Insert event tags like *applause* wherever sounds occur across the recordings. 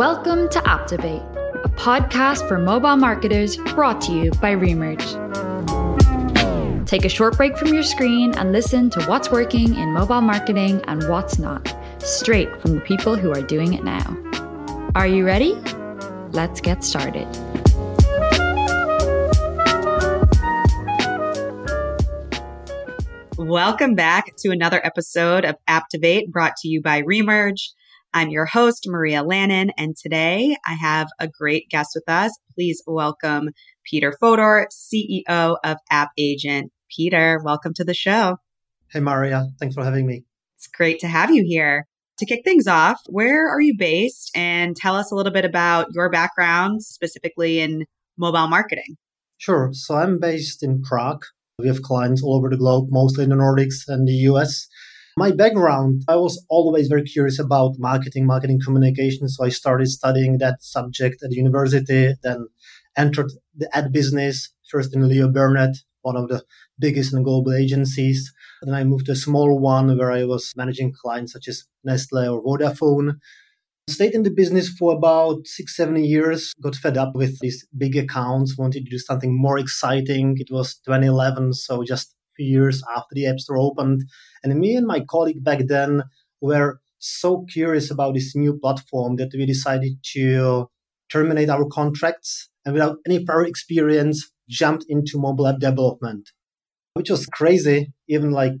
Welcome to Apptivate, a podcast for mobile marketers brought to you by Remerge. Take a short break from your screen and listen to what's working in mobile marketing and what's not, straight from the people who are doing it now. Are you ready? Let's get started. Welcome back to another episode of Apptivate brought to you by Remerge. I'm your host, Maria Lannon, and today I have a great guest with us. Please welcome Peter Fodor, CEO of AppAgent. Peter, welcome to the show. Hey, Maria. Thanks for having me. It's great to have you here. To kick things off, where are you based? And tell us a little bit about your background, specifically in mobile marketing. Sure. So I'm based in Prague, we have clients all over the globe, mostly in the Nordics and the US. My background, I was always very curious about marketing, marketing communication. So I started studying that subject at university, then entered the ad business, first in Leo Burnett, one of the biggest and global agencies. Then I moved to a small one where I was managing clients such as Nestle or Vodafone. Stayed in the business for about six, seven years, got fed up with these big accounts, wanted to do something more exciting. It was 2011, so just years after the App Store opened. And me and my colleague back then were so curious about this new platform that we decided to terminate our contracts and without any prior experience jumped into mobile app development, which was crazy. Even like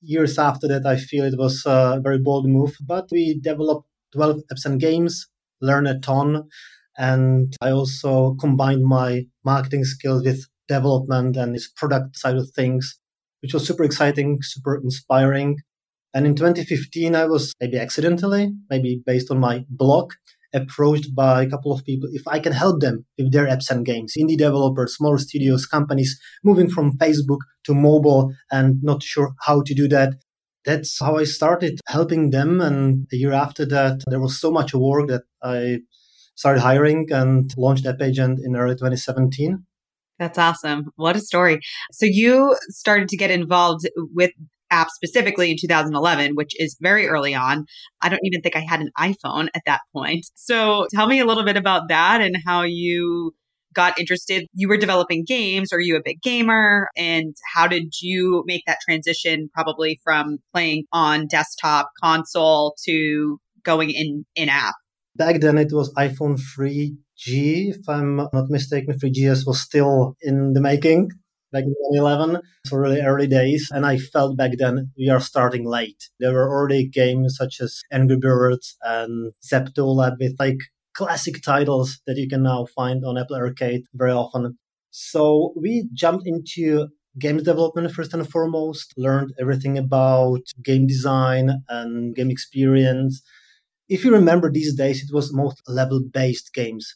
years after that, I feel it was a very bold move. But we developed 12 apps and games, learned a ton. And I also combined my marketing skills with development and this product side of things, which was super exciting, super inspiring. And in 2015, I was maybe accidentally, maybe based on my blog, approached by a couple of people if I can help them with their apps and games. Indie developers, small studios, companies moving from Facebook to mobile and not sure how to do that that's how I started helping them. And a year after that, there was so much work that I started hiring and launched AppAgent in early 2017. That's awesome. What a story. So you started to get involved with apps specifically in 2011, which is very early on. I don't even think I had an iPhone at that point. So tell me a little bit about that and how you got interested? You were developing games. Are you a big gamer? And how did you make that transition probably from playing on desktop console to going in in app? Back then it was iPhone 3G, if I'm not mistaken. 3GS was still in the making back in 2011. So really early days. And I felt back then we are starting late. There were already games such as Angry Birds and Zepto with like classic titles that you can now find on Apple Arcade very often. So we jumped into games development first and foremost, learned everything about game design and game experience. If you remember these days, it was most level based games,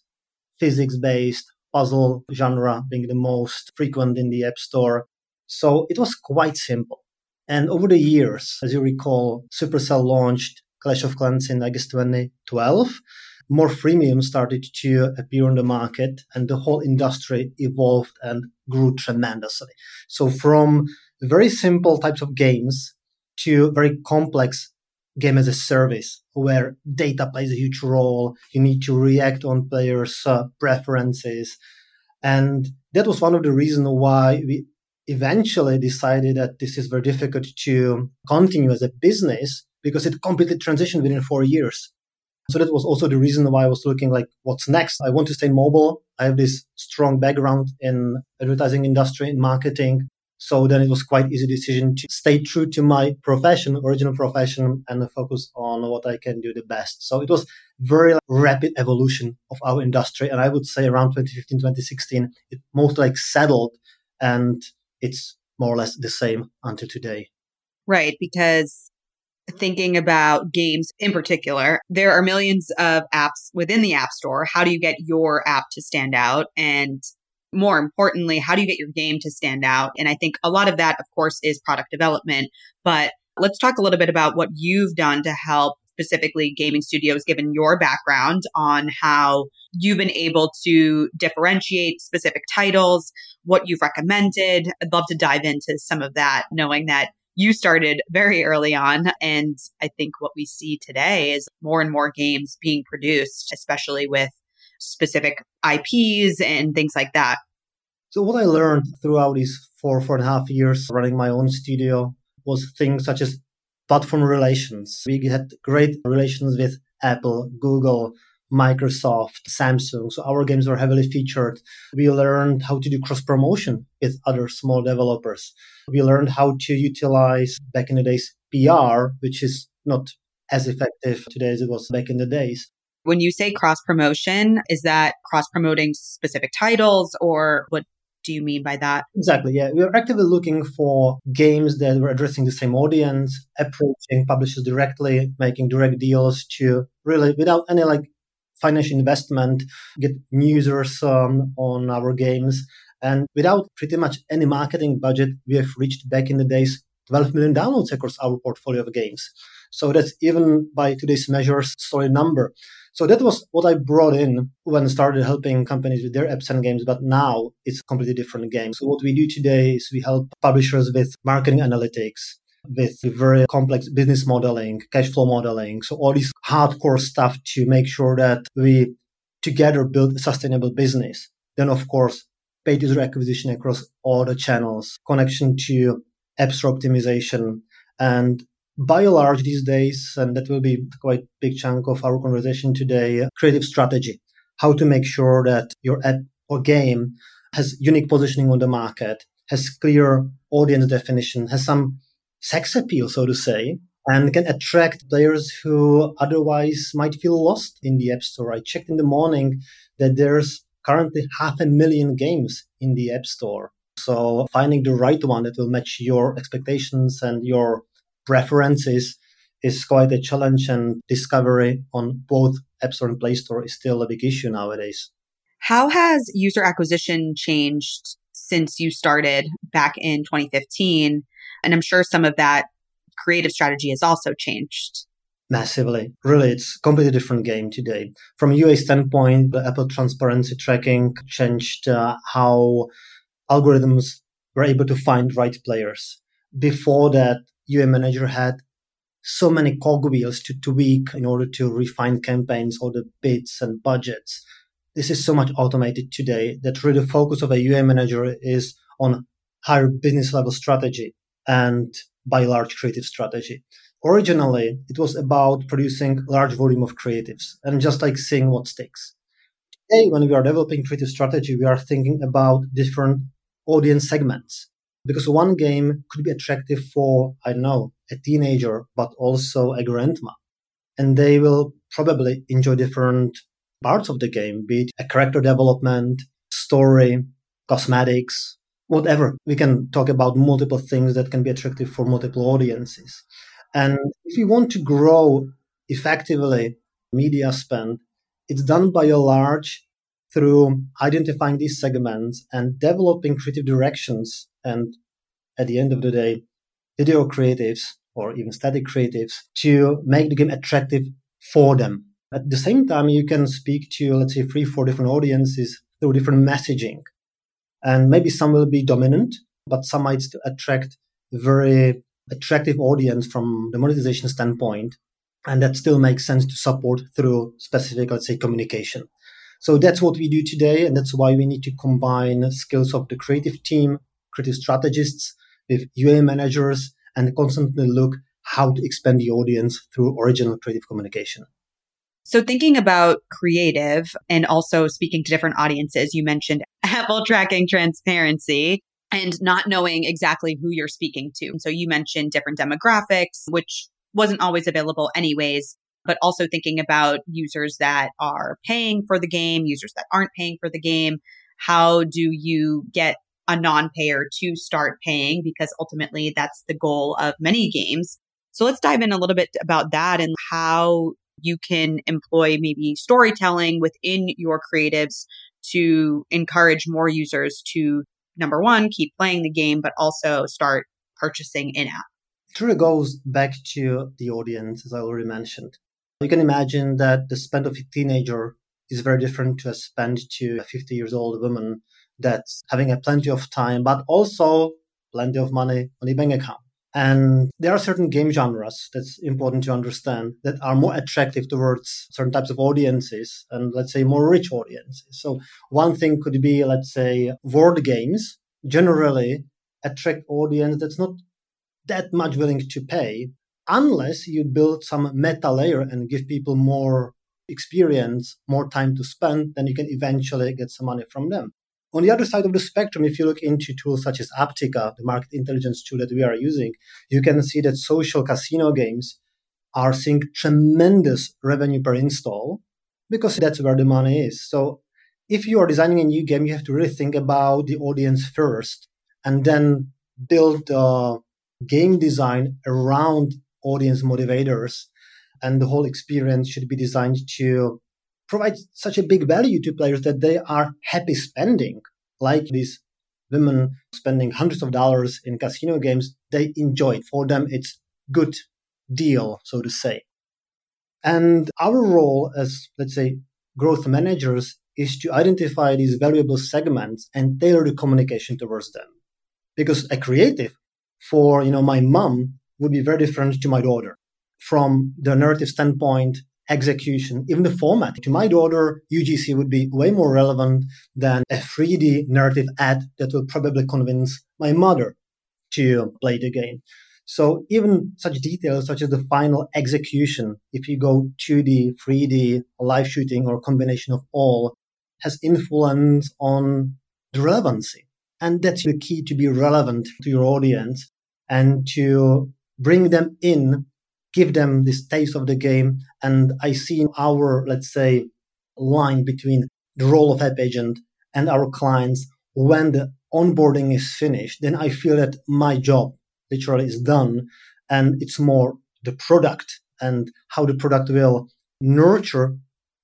physics based, puzzle genre being the most frequent in the App Store. So it was quite simple. And over the years, as you recall, Supercell launched Clash of Clans in, I guess, 2012 more freemium started to appear on the market and the whole industry evolved and grew tremendously. So from very simple types of games to very complex game as a service where data plays a huge role. You need to react on players' uh, preferences. And that was one of the reasons why we eventually decided that this is very difficult to continue as a business because it completely transitioned within four years. So that was also the reason why I was looking like, what's next? I want to stay mobile. I have this strong background in advertising industry and marketing. So then it was quite easy decision to stay true to my profession, original profession, and focus on what I can do the best. So it was very rapid evolution of our industry. And I would say around 2015, 2016, it most like settled and it's more or less the same until today. Right. Because thinking about games in particular, there are millions of apps within the App Store. How do you get your app to stand out? And more importantly, how do you get your game to stand out? And I think a lot of that, of course, is product development. But let's talk a little bit about what you've done to help specifically gaming studios, given your background on how you've been able to differentiate specific titles, what you've recommended. I'd love to dive into some of that, knowing that you started very early on. And I think what we see today is more and more games being produced, especially with specific IPs and things like that. So what I learned throughout these four, four and a half years running my own studio was things such as platform relations. We had great relations with Apple, Google, Microsoft, Samsung. So our games were heavily featured. We learned how to do cross promotion with other small developers. We learned how to utilize back in the days PR, which is not as effective today as it was back in the days. When you say cross promotion, is that cross promoting specific titles or what do you mean by that? Exactly. Yeah. We are actively looking for games that were addressing the same audience, approaching publishers directly, making direct deals to really, without any like financial investment, get users um, on our games. And without pretty much any marketing budget, we have reached back in the days 12 million downloads across our portfolio of games. So that's even by today's measures, solid number. So that was what I brought in when I started helping companies with their apps and games. But now it's a completely different game. So what we do today is we help publishers with marketing analytics, with very complex business modeling, cash flow modeling. So all this hardcore stuff to make sure that we together build a sustainable business. Then of course, paid user acquisition across all the channels, connection to app store optimization and by and large these days, and that will be quite a big chunk of our conversation today, uh, creative strategy. How to make sure that your app or game has unique positioning on the market, has clear audience definition, has some sex appeal, so to say, and can attract players who otherwise might feel lost in the App Store. I checked in the morning that there's currently half a million games in the App Store. So finding the right one that will match your expectations and your preferences is quite a challenge and discovery on both App Store and Play Store is still a big issue nowadays. How has user acquisition changed since you started back in 2015? And I'm sure some of that creative strategy has also changed. Massively. Really, it's a completely different game today. From a UA standpoint, the Apple transparency tracking changed uh, how algorithms were able to find right players. Before that, UA manager had so many cogwheels to tweak in order to refine campaigns or the bids and budgets. This is so much automated today that really the focus of a UA manager is on higher business level strategy and by large creative strategy. Originally, it was about producing large volume of creatives and just like seeing what sticks. Today, when we are developing creative strategy, we are thinking about different audience segments because one game could be attractive for, I know, a teenager, but also a grandma. And they will probably enjoy different parts of the game, be it a character development, story, cosmetics, whatever. We can talk about multiple things that can be attractive for multiple audiences. And if you want to grow effectively media spend, it's done by a large through identifying these segments and developing creative directions and at the end of the day, video creatives or even static creatives to make the game attractive for them. At the same time, you can speak to, let's say, three, four different audiences through different messaging. And maybe some will be dominant, but some might attract a very attractive audience from the monetization standpoint. And that still makes sense to support through specific, let's say, communication. So that's what we do today. And that's why we need to combine skills of the creative team creative strategists, with UA managers, and constantly look how to expand the audience through original creative communication. So, thinking about creative and also speaking to different audiences, you mentioned *laughs* Apple tracking transparency and not knowing exactly who you're speaking to. So, you mentioned different demographics, which wasn't always available, anyways, but also thinking about users that are paying for the game, users that aren't paying for the game. How do you get a non-payer to start paying because ultimately that's the goal of many games. So let's dive in a little bit about that and how you can employ maybe storytelling within your creatives to encourage more users to number one, keep playing the game, but also start purchasing in app. It goes back to the audience, as I already mentioned. You can imagine that the spend of a teenager is very different to a spend to a 50 years old woman that's having a plenty of time, but also plenty of money on the bank account. And there are certain game genres that's important to understand that are more attractive towards certain types of audiences and let's say more rich audiences. So one thing could be, let's say, word games generally attract audience that's not that much willing to pay unless you build some meta layer and give people more experience, more time to spend, then you can eventually get some money from them. On the other side of the spectrum, if you look into tools such as Aptica, the market intelligence tool that we are using, you can see that social casino games are seeing tremendous revenue per install because that's where the money is. So if you are designing a new game, you have to really think about the audience first and then build a game design around audience motivators. And the whole experience should be designed to provide such a big value to players that they are happy spending, like these women spending hundreds of dollars in casino games. They enjoy it. For them, it's good deal, so to say. And our role as, let's say, growth managers is to identify these valuable segments and tailor the communication towards them. Because a creative for, you know, my mom would be very different to my daughter. From the narrative standpoint, execution, even the format. To my daughter, UGC would be way more relevant than a 3D narrative ad that will probably convince my mother to play the game. So even such details such as the final execution, if you go 2D, 3D, live shooting or combination of all, has influence on the relevancy. And that's the key to be relevant to your audience and to bring them in give them this taste of the game. And I see our, let's say, line between the role of AppAgent and our clients when the onboarding is finished, then I feel that my job literally is done. And it's more the product and how the product will nurture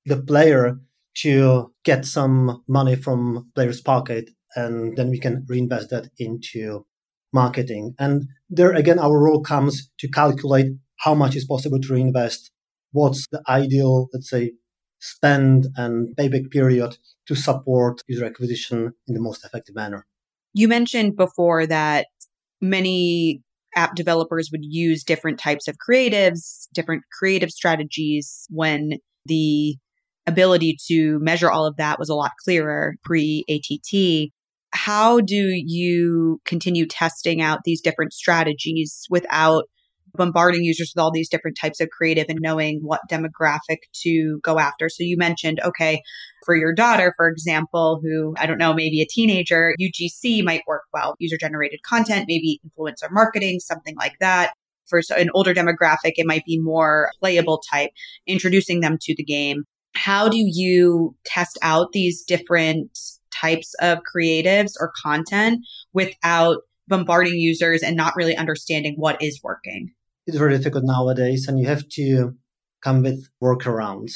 the player to get some money from player's pocket. And then we can reinvest that into marketing. And there again, our role comes to calculate how much is possible to reinvest, what's the ideal, let's say, spend and payback period to support user acquisition in the most effective manner. You mentioned before that many app developers would use different types of creatives, different creative strategies when the ability to measure all of that was a lot clearer pre ATT. How do you continue testing out these different strategies without bombarding users with all these different types of creative and knowing what demographic to go after. So you mentioned, okay, for your daughter, for example, who I don't know, maybe a teenager, UGC might work well, user generated content, maybe influencer marketing, something like that. For an older demographic, it might be more playable type, introducing them to the game. How do you test out these different types of creatives or content without bombarding users and not really understanding what is working? It's very difficult nowadays and you have to come with workarounds.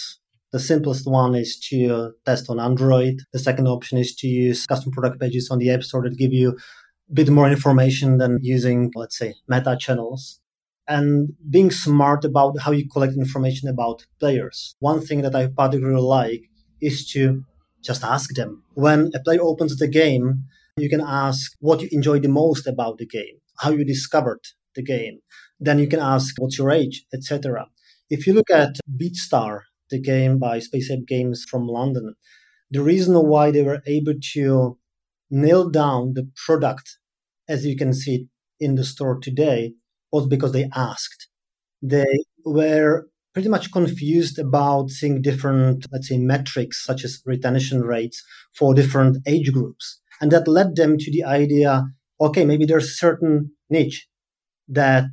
The simplest one is to test on Android. The second option is to use custom product pages on the App Store that give you a bit more information than using, let's say, meta channels. And being smart about how you collect information about players. One thing that I particularly like is to just ask them. When a player opens the game, you can ask what you enjoy the most about the game, how you discovered the game, then you can ask what's your age, etc. If you look at BeatStar, the game by Space Ape Games from London, the reason why they were able to nail down the product as you can see in the store today was because they asked. They were pretty much confused about seeing different, let's say, metrics such as retention rates for different age groups. And that led them to the idea, okay, maybe there's a certain niche that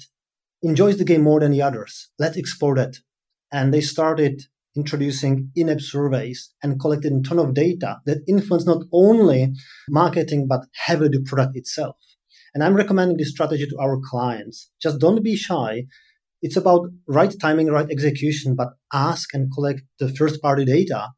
enjoys the game more than the others. Let's explore that. And they started introducing in-app surveys and collected a ton of data that influence not only marketing, but heavily the product itself. And I'm recommending this strategy to our clients. Just don't be shy. It's about right timing, right execution, but ask and collect the first party data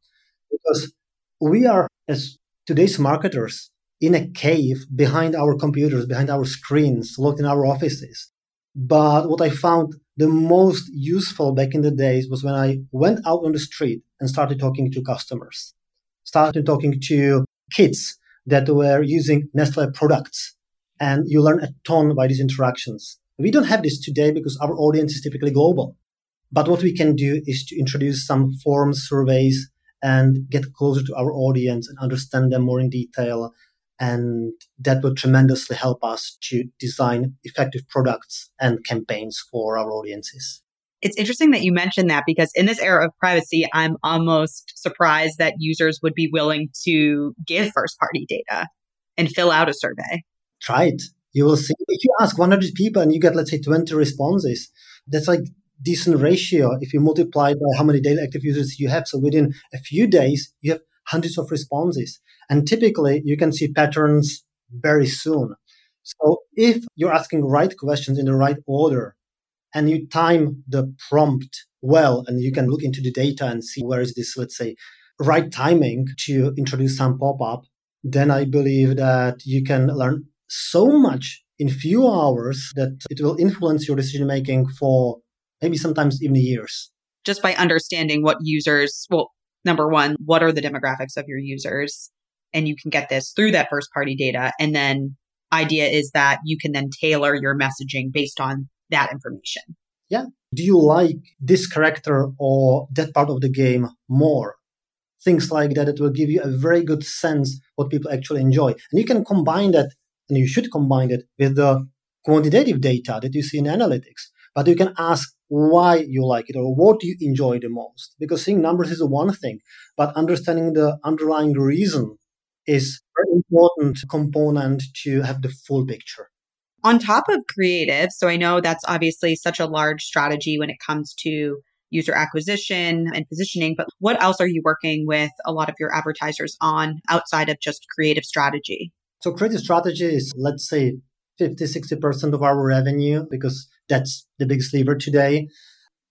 because we are, as today's marketers, in a cave behind our computers, behind our screens, locked in our offices. But what I found the most useful back in the days was when I went out on the street and started talking to customers, started talking to kids that were using Nestle products. And you learn a ton by these interactions We don't have this today because our audience is typically global. But what we can do is to introduce some forms, surveys and get closer to our audience and understand them more in detail. And that will tremendously help us to design effective products and campaigns for our audiences. It's interesting that you mentioned that because in this era of privacy, I'm almost surprised that users would be willing to give first party data and fill out a survey. Try it. You will see. If you ask 100 people and you get, let's say, 20 responses, that's like decent ratio if you multiply by how many daily active users you have. So within a few days, you have hundreds of responses. And typically you can see patterns very soon. So if you're asking right questions in the right order and you time the prompt well, and you can look into the data and see where is this, let's say, right timing to introduce some pop-up, then I believe that you can learn so much in few hours that it will influence your decision making for maybe sometimes even years. Just by understanding what users, well, number one, what are the demographics of your users? And you can get this through that first party data. And then idea is that you can then tailor your messaging based on that information. Yeah. Do you like this character or that part of the game more? Things like that, it will give you a very good sense what people actually enjoy. And you can combine that, and you should combine it with the quantitative data that you see in analytics. But you can ask why you like it or what you enjoy the most. Because seeing numbers is one thing, but understanding the underlying reason is very important component to have the full picture. On top of creative, so I know that's obviously such a large strategy when it comes to user acquisition and positioning, but what else are you working with a lot of your advertisers on outside of just creative strategy? So creative strategy is, let's say, 50, 60% of our revenue because that's the biggest lever today.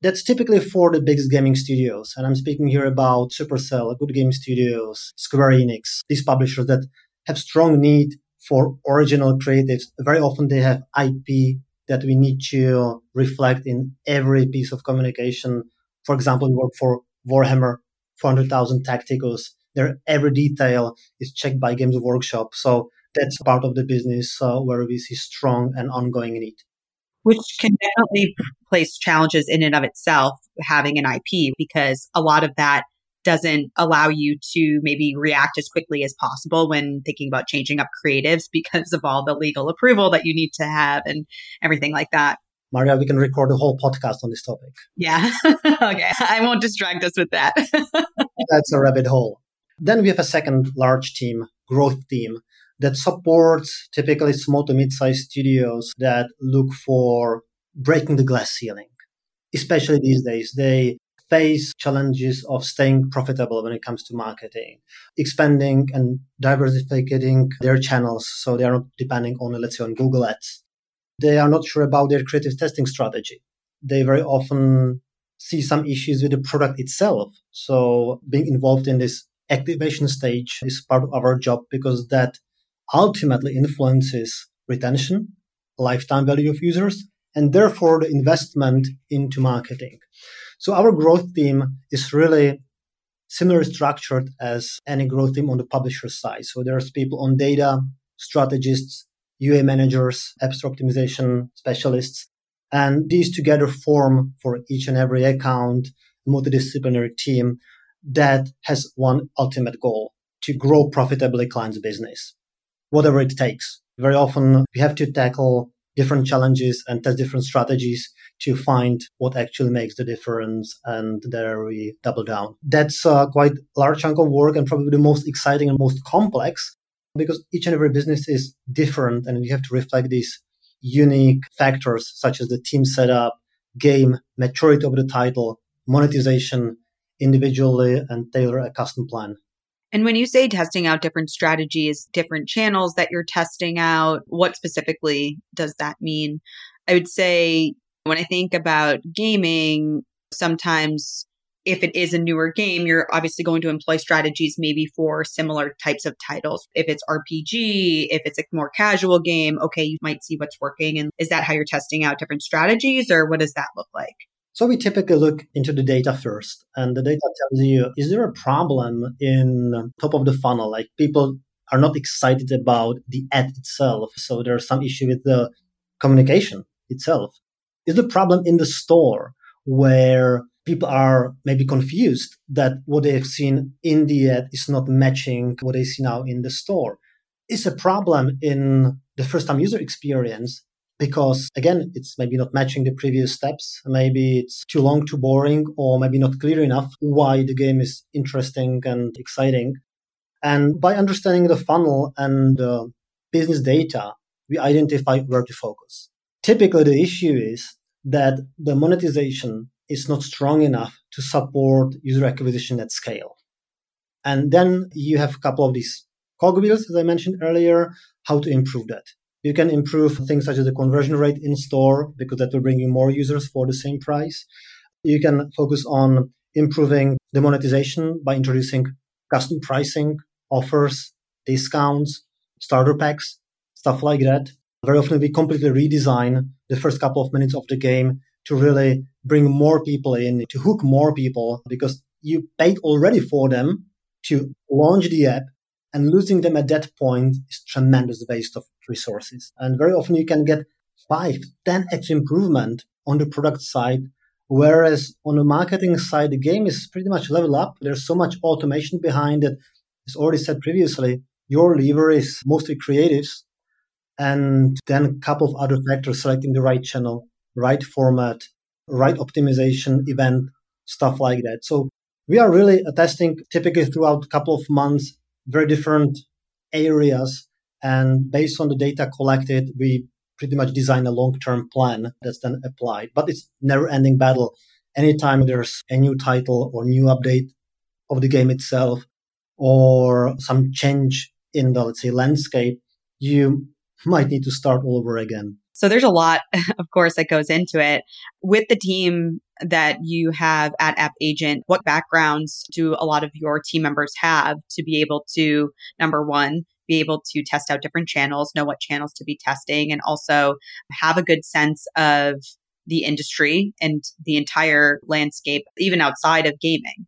That's typically for the biggest gaming studios. And I'm speaking here about Supercell, Good Game Studios, Square Enix, these publishers that have strong need for original creatives. Very often they have IP that we need to reflect in every piece of communication. For example, we work for Warhammer 40,000 Tacticus. There, every detail is checked by Games Workshop. So that's part of the business uh, where we see strong and ongoing need. Which can definitely place challenges in and of itself, having an IP, because a lot of that doesn't allow you to maybe react as quickly as possible when thinking about changing up creatives *laughs* because of all the legal approval that you need to have and everything like that. Maria, we can record a whole podcast on this topic. Yeah. *laughs* okay. I won't distract us with that. *laughs* That's a rabbit hole. Then we have a second large team, growth team, that supports typically small to mid-sized studios that look for breaking the glass ceiling. Especially these days, they face challenges of staying profitable when it comes to marketing, expanding and diversifying their channels so they are not depending only, let's say, on Google Ads. They are not sure about their creative testing strategy. They very often see some issues with the product itself. So being involved in this activation stage is part of our job because that ultimately influences retention, lifetime value of users, and therefore the investment into marketing. So our growth team is really similar structured as any growth team on the publisher side. So there's people on data, strategists, UA managers, app store optimization specialists, and these together form for each and every account a multidisciplinary team that has one ultimate goal to grow profitably clients' business whatever it takes. Very often we have to tackle different challenges and test different strategies to find what actually makes the difference. And there we double down. That's a quite large chunk of work and probably the most exciting and most complex because each and every business is different and we have to reflect these unique factors such as the team setup, game, maturity of the title, monetization individually and tailor a custom plan. And when you say testing out different strategies, different channels that you're testing out, what specifically does that mean? I would say when I think about gaming, sometimes if it is a newer game, you're obviously going to employ strategies maybe for similar types of titles. If it's RPG, if it's a more casual game, okay, you might see what's working. And is that how you're testing out different strategies or what does that look like? So we typically look into the data first, and the data tells you is there a problem in top of the funnel? Like people are not excited about the ad itself, so there's some issue with the communication. itself? Is the problem in the store where people are maybe confused that what they've seen in the ad is not matching what they see now in the store? Is a problem in the first time user experience because again, it's maybe not matching the previous steps. Maybe it's too long, too boring, or maybe not clear enough why the game is interesting and exciting. And by understanding the funnel and uh, business data, we identify where to focus. Typically, the issue is that the monetization is not strong enough to support user acquisition at scale. And then you have a couple of these cogwheels, as I mentioned earlier, how to improve that. You can improve things such as the conversion rate in store because that will bring you more users for the same price. You can focus on improving the monetization by introducing custom pricing, offers, discounts, starter packs, stuff like that. Very often we completely redesign the first couple of minutes of the game to really bring more people in, to hook more people because you paid already for them to launch the app and losing them at that point is tremendous waste of resources. And very often you can get five, 10x improvement on the product side. Whereas on the marketing side, the game is pretty much level up. There's so much automation behind it. As already said previously, your lever is mostly creatives and then a couple of other factors, selecting the right channel, right format, right optimization event, stuff like that. So we are really testing typically throughout a couple of months, very different areas and based on the data collected, we pretty much design a long-term plan that's then applied. But it's never-ending battle. Anytime there's a new title or new update of the game itself, or some change in the let's say landscape, you might need to start all over again. So there's a lot, *laughs* of course, that goes into it. With the team that you have at App Agent, what backgrounds do a lot of your team members have to be able to, number one, be able to test out different channels, know what channels to be testing, and also have a good sense of the industry and the entire landscape, even outside of gaming?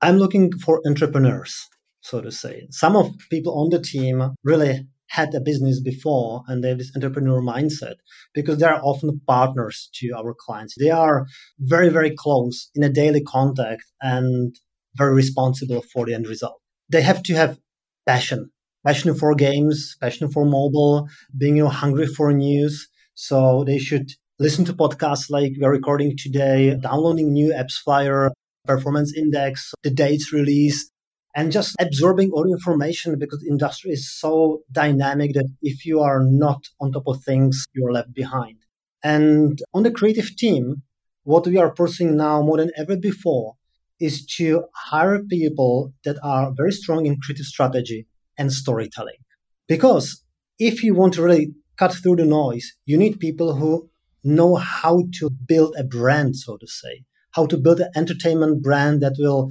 I'm looking for entrepreneurs, so to say. Some of people on the team really had a business before and they have this entrepreneur mindset because they are often partners to our clients. They are very, very close in a daily contact and very responsible for the end result. They have to have passion passion for games, passion for mobile, being you know, hungry for news. So they should listen to podcasts like we're recording today, downloading new AppsFlyer, performance index, the dates released, and just absorbing all information because industry is so dynamic that if you are not on top of things, you're left behind. And on the creative team, what we are pursuing now more than ever before is to hire people that are very strong in creative strategy, and storytelling. Because if you want to really cut through the noise, you need people who know how to build a brand, so to say, how to build an entertainment brand that will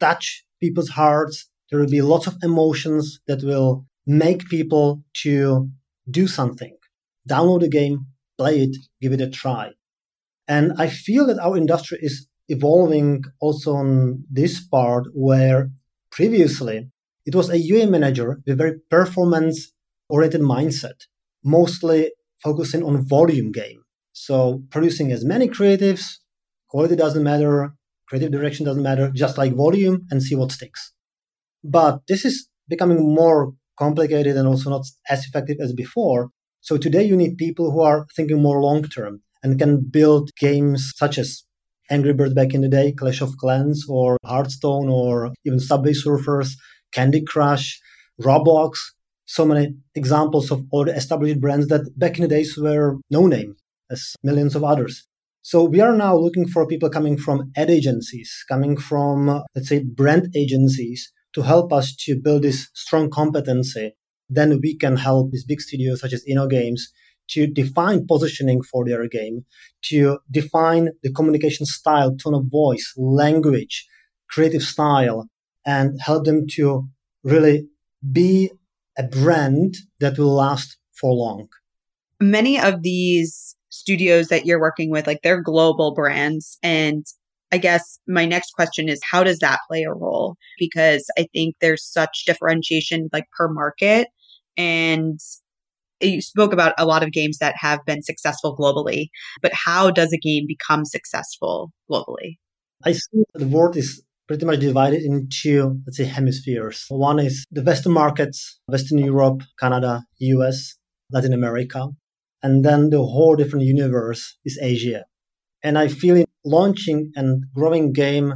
touch people's hearts. There will be lots of emotions that will make people to do something, download a game, play it, give it a try. And I feel that our industry is evolving also on this part where previously it was a UA manager with very performance oriented mindset, mostly focusing on volume game. So producing as many creatives, quality doesn't matter, creative direction doesn't matter, just like volume and see what sticks. But this is becoming more complicated and also not as effective as before. So today you need people who are thinking more long term and can build games such as Angry Birds back in the day, Clash of Clans, or Hearthstone, or even Subway Surfers Candy Crush, Roblox, so many examples of already established brands that back in the days were no name as millions of others. So we are now looking for people coming from ad agencies, coming from, let's say, brand agencies to help us to build this strong competency. Then we can help these big studios such as InnoGames to define positioning for their game, to define the communication style, tone of voice, language, creative style, and help them to really be a brand that will last for long. Many of these studios that you're working with, like they're global brands. And I guess my next question is how does that play a role? Because I think there's such differentiation like per market. And you spoke about a lot of games that have been successful globally, but how does a game become successful globally? I think the world is pretty much divided into, let's say, hemispheres. One is the Western markets, Western Europe, Canada, US, Latin America. And then the whole different universe is Asia. And I feel in launching and growing game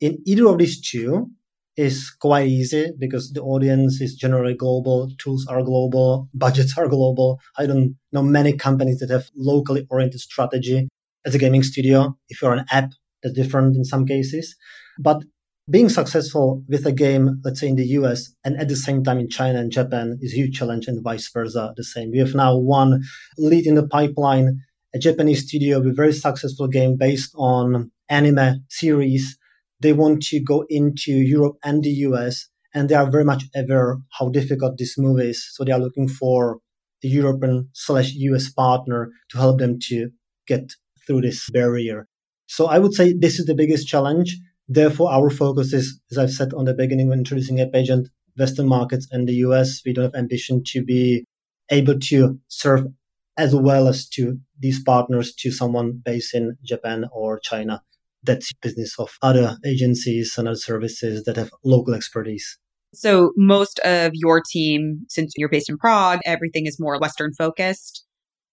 in either of these two is quite easy because the audience is generally global, tools are global, budgets are global. I don't know many companies that have locally oriented strategy as a gaming studio. If you're an app, that's different in some cases. But being successful with a game, let's say in the US and at the same time in China and Japan is a huge challenge and vice versa the same. We have now one lead in the pipeline, a Japanese studio with a very successful game based on anime series they want to go into Europe and the US, and they are very much aware how difficult this move is. So they are looking for a European slash US partner to help them to get through this barrier. So I would say this is the biggest challenge. Therefore, our focus is, as I've said on the beginning when introducing Agent, Western markets and the US. We don't have ambition to be able to serve as well as to these partners to someone based in Japan or China that's business of other agencies and other services that have local expertise. So most of your team, since you're based in Prague, everything is more Western focused.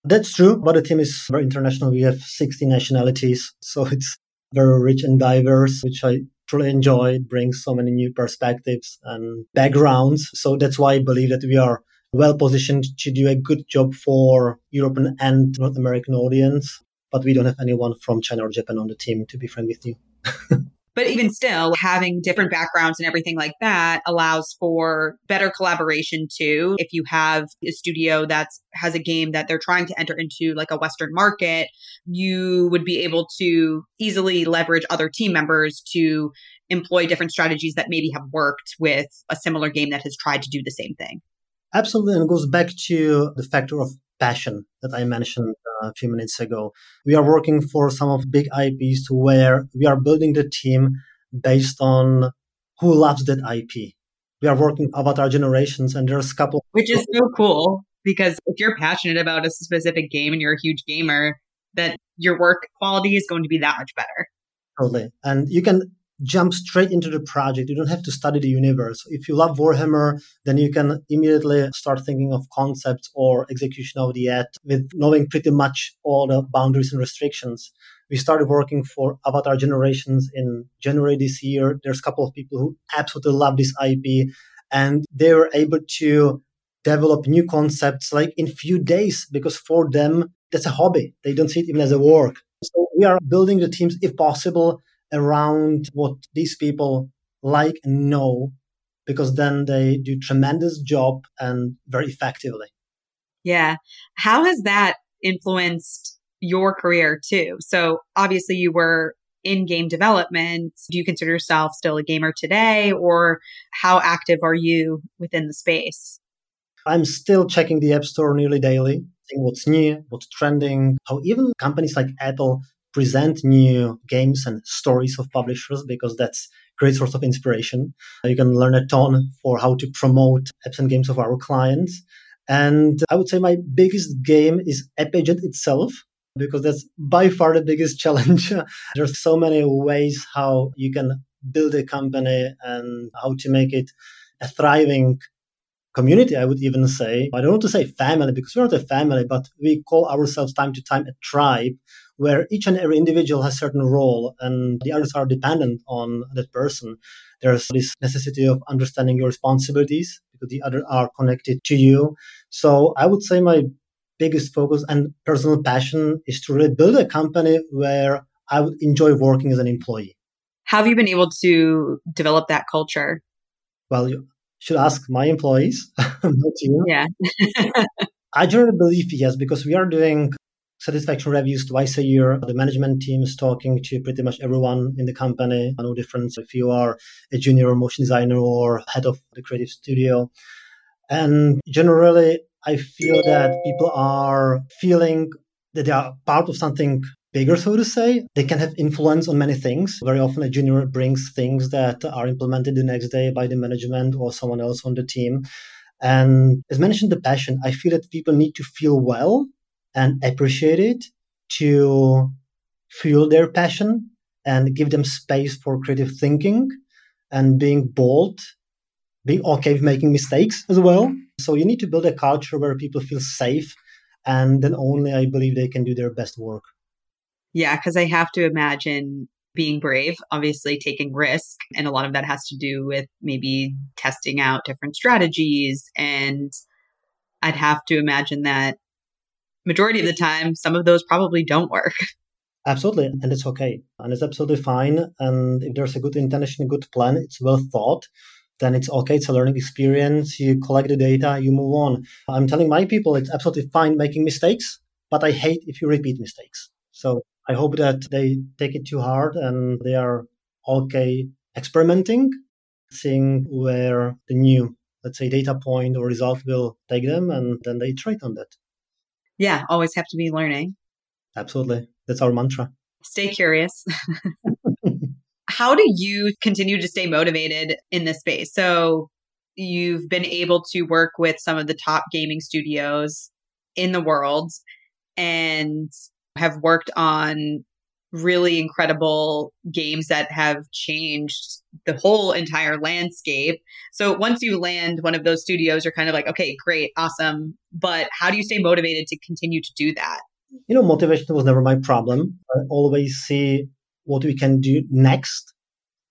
That's true, but the team is very international. We have 60 nationalities, *laughs* so it's very rich and diverse, which I truly enjoy. It brings so many new perspectives and backgrounds. So that's why I believe that we are well positioned to do a good job for European and North American audience but we don't have anyone from China or Japan on the team, to be frank with you. *laughs* but even mm-hmm. still, having different backgrounds and everything like that allows for better collaboration too. If you have a studio that has a game that they're trying to enter into like a Western market, you would be able to easily leverage other team members to employ different strategies that maybe have worked with a similar game that has tried to do the same thing. Absolutely. And it goes back to the factor of passion that I mentioned uh, a few minutes ago. We are working for some of big IPs to where we are building the team based on who loves that IP. We are working Avatar Generations, and there's a couple. Which is so cool because if you're passionate about a specific game and you're a huge gamer, that your work quality is going to be that much better. Totally. And you can jump straight into the project. You don't have to study the universe. If you love Warhammer, then you can immediately start thinking of concepts or execution of the ad with knowing pretty much all the boundaries and restrictions. We started working for Avatar Generations in January this year. There's a couple of people who absolutely love this IP and they were able to develop new concepts like in few days because for them, that's a hobby. They don't see it even as a work. So we are building the teams, if possible, around what these people like and know because then they do tremendous job and very effectively. Yeah. How has that influenced your career too? So obviously you were in game development. Do you consider yourself still a gamer today or how active are you within the space? I'm still checking the App Store nearly daily, seeing what's new, what's trending, how even companies like Apple present new games and stories of publishers because that's great source of inspiration. You can learn a ton for how to promote apps and games of our clients. And I would say my biggest game is AppAgent itself because that's by far the biggest *laughs* challenge. There's so many ways how you can build a company and how to make it a thriving community, I would even say. I don't want to say family because we're not a family, but we call ourselves time to time a tribe where each and every individual has a certain role and the others are dependent on that person. There's this necessity of understanding your responsibilities because the other are connected to you. So I would say my biggest focus and personal passion is to really build a company where I would enjoy working as an employee. How have you been able to develop that culture? Well, you should ask my employees, *laughs* not you. Yeah. *laughs* I generally believe yes, because we are doing satisfaction reviews twice a year. The management team is talking to pretty much everyone in the company. No difference if you are a junior motion designer or head of the creative studio. And generally, I feel that people are feeling that they are part of something bigger, so to say. They can have influence on many things. Very often, a junior brings things that are implemented the next day by the management or someone else on the team. And as mentioned, the passion, I feel that people need to feel well and appreciate it to fuel their passion and give them space for creative thinking and being bold, being okay with making mistakes as well. So you need to build a culture where people feel safe and then only I believe they can do their best work. Yeah, because I have to imagine being brave, obviously taking risk. And a lot of that has to do with maybe testing out different strategies. And I'd have to imagine that majority of the time, some of those probably don't work. *laughs* Absolutely. And it's okay. And it's absolutely fine. And if there's a good intention, a good plan, it's well thought, then it's okay. It's a learning experience. You collect the data, you move on. I'm telling my people it's absolutely fine making mistakes, but I hate if you repeat mistakes. So I hope that they take it too hard and they are okay experimenting, seeing where the new, let's say, data point or result will take them, and then they iterate on that. Yeah, always have to be learning. Absolutely. That's our mantra. Stay curious. *laughs* How do you continue to stay motivated in this space? So, you've been able to work with some of the top gaming studios in the world and have worked on really incredible games that have changed the whole entire landscape. So once you land one of those studios, you're kind of like, okay, great, awesome. But how do you stay motivated to continue to do that? You know, motivation was never my problem. I always see what we can do next.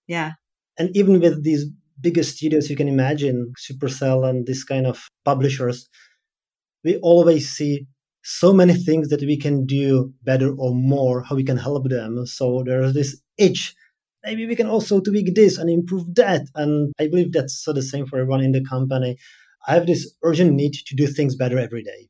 Yeah. And even with these biggest studios you can imagine, Supercell and this kind of publishers, we always see so many things that we can do better or more, how we can help them. So there's this itch. Maybe we can also tweak this and improve that. And I believe that's so the same for everyone in the company. I have this urgent need to do things better every day.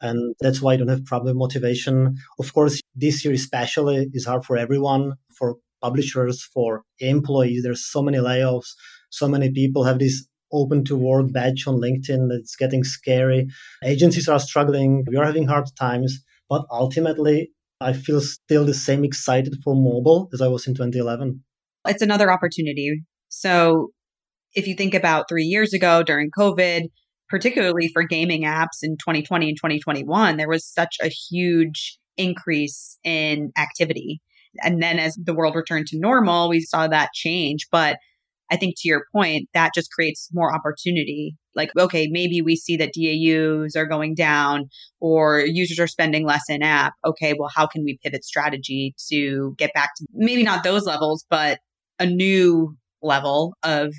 And that's why I don't have problem motivation. Of course, this year especially is hard for everyone, for publishers, for employees. There's so many layoffs. So many people have this open to work badge on LinkedIn. It's getting scary. Agencies are struggling. We are having hard times. But ultimately, I feel still the same excited for mobile as I was in 2011. It's another opportunity. So if you think about three years ago during COVID, particularly for gaming apps in 2020 and 2021, there was such a huge increase in activity. And then as the world returned to normal, we saw that change. But I think to your point, that just creates more opportunity. Like, okay, maybe we see that DAUs are going down or users are spending less in app. Okay, well, how can we pivot strategy to get back to maybe not those levels, but a new level of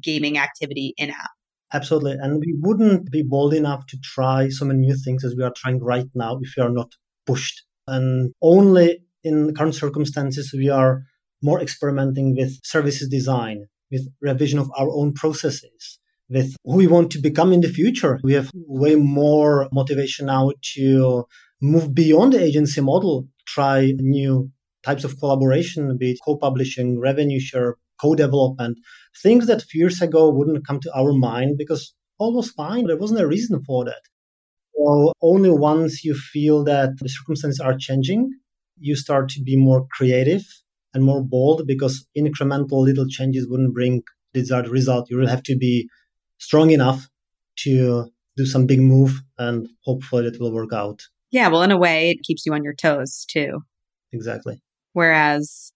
gaming activity in app? Absolutely. And we wouldn't be bold enough to try so many new things as we are trying right now if we are not pushed. And only in current circumstances, we are more experimenting with services design, with revision of our own processes, with who we want to become in the future. We have way more motivation now to move beyond the agency model, try new types of collaboration, be it co-publishing, revenue share, co-development, things that years ago wouldn't come to our mind because all was fine. There wasn't a reason for that. So only once you feel that the circumstances are changing, you start to be more creative and more bold because incremental little changes wouldn't bring desired result. You will have to be strong enough to do some big move and hopefully it will work out. Yeah, well, in a way, it keeps you on your toes too. Exactly. Whereas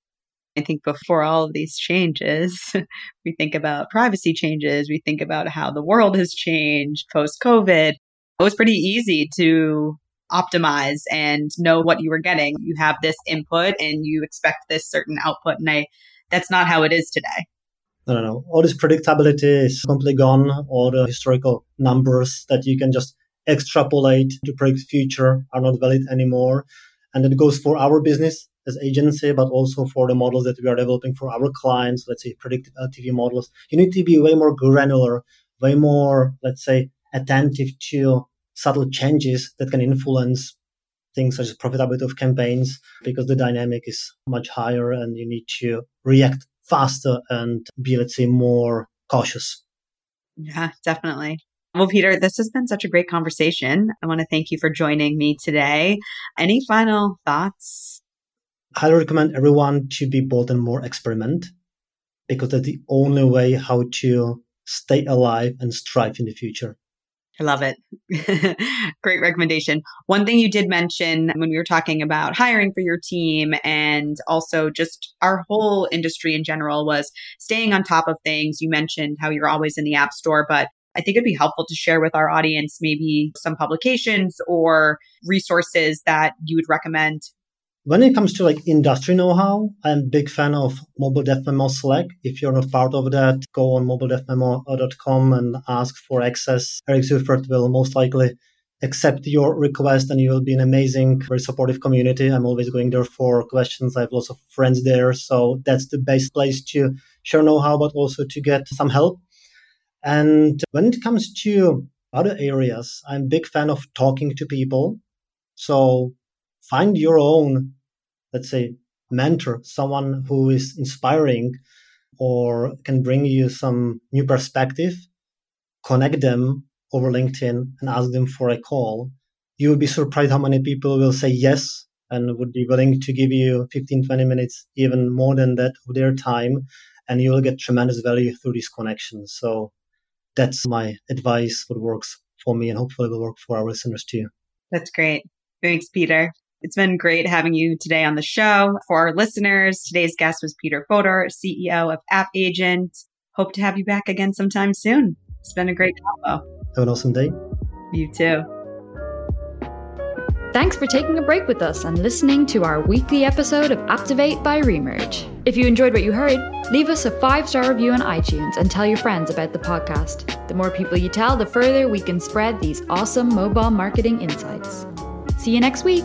I think before all of these changes, *laughs* we think about privacy changes, we think about how the world has changed post COVID. It was pretty easy to optimize and know what you were getting. You have this input and you expect this certain output. And I, that's not how it is today. No, no, no. All this predictability is completely gone. All the historical numbers that you can just extrapolate to predict future are not valid anymore. And it goes for our business as agency, but also for the models that we are developing for our clients, let's say predictive uh, LTV models. You need to be way more granular, way more, let's say, attentive to subtle changes that can influence things such as profitability of campaigns because the dynamic is much higher and you need to react faster and be, let's say, more cautious. Yeah, definitely. Well, Peter, this has been such a great conversation. I want to thank you for joining me today. Any final thoughts? I recommend everyone to be bold and more experiment because that's the only way how to stay alive and strive in the future. I love it. *laughs* Great recommendation. One thing you did mention when we were talking about hiring for your team and also just our whole industry in general was staying on top of things. You mentioned how you're always in the App Store, but I think it'd be helpful to share with our audience maybe some publications or resources that you would recommend when it comes to like industry know-how, I'm a big fan of Mobile Dev Memo Slack. If you're not part of that, go on mobiledevmemo.com and ask for access. Eric Seufert will most likely accept your request and you will be an amazing, very supportive community. I'm always going there for questions. I have lots of friends there. So that's the best place to share know-how, but also to get some help. And when it comes to other areas, I'm a big fan of talking to people. So find your own let's say, mentor, someone who is inspiring or can bring you some new perspective, connect them over LinkedIn and ask them for a call. You will be surprised how many people will say yes and would be willing to give you 15, 20 minutes, even more than that of their time. And you will get tremendous value through these connections. So that's my advice, what works for me and hopefully will work for our listeners too. That's great. Thanks, Peter. It's been great having you today on the show. For our listeners, today's guest was Peter Fodor, CEO of AppAgent. Hope to have you back again sometime soon. It's been a great combo. Have an awesome day. You too. Thanks for taking a break with us and listening to our weekly episode of Apptivate by Remerge. If you enjoyed what you heard, leave us a five star review on iTunes and tell your friends about the podcast. The more people you tell, the further we can spread these awesome mobile marketing insights. See you next week.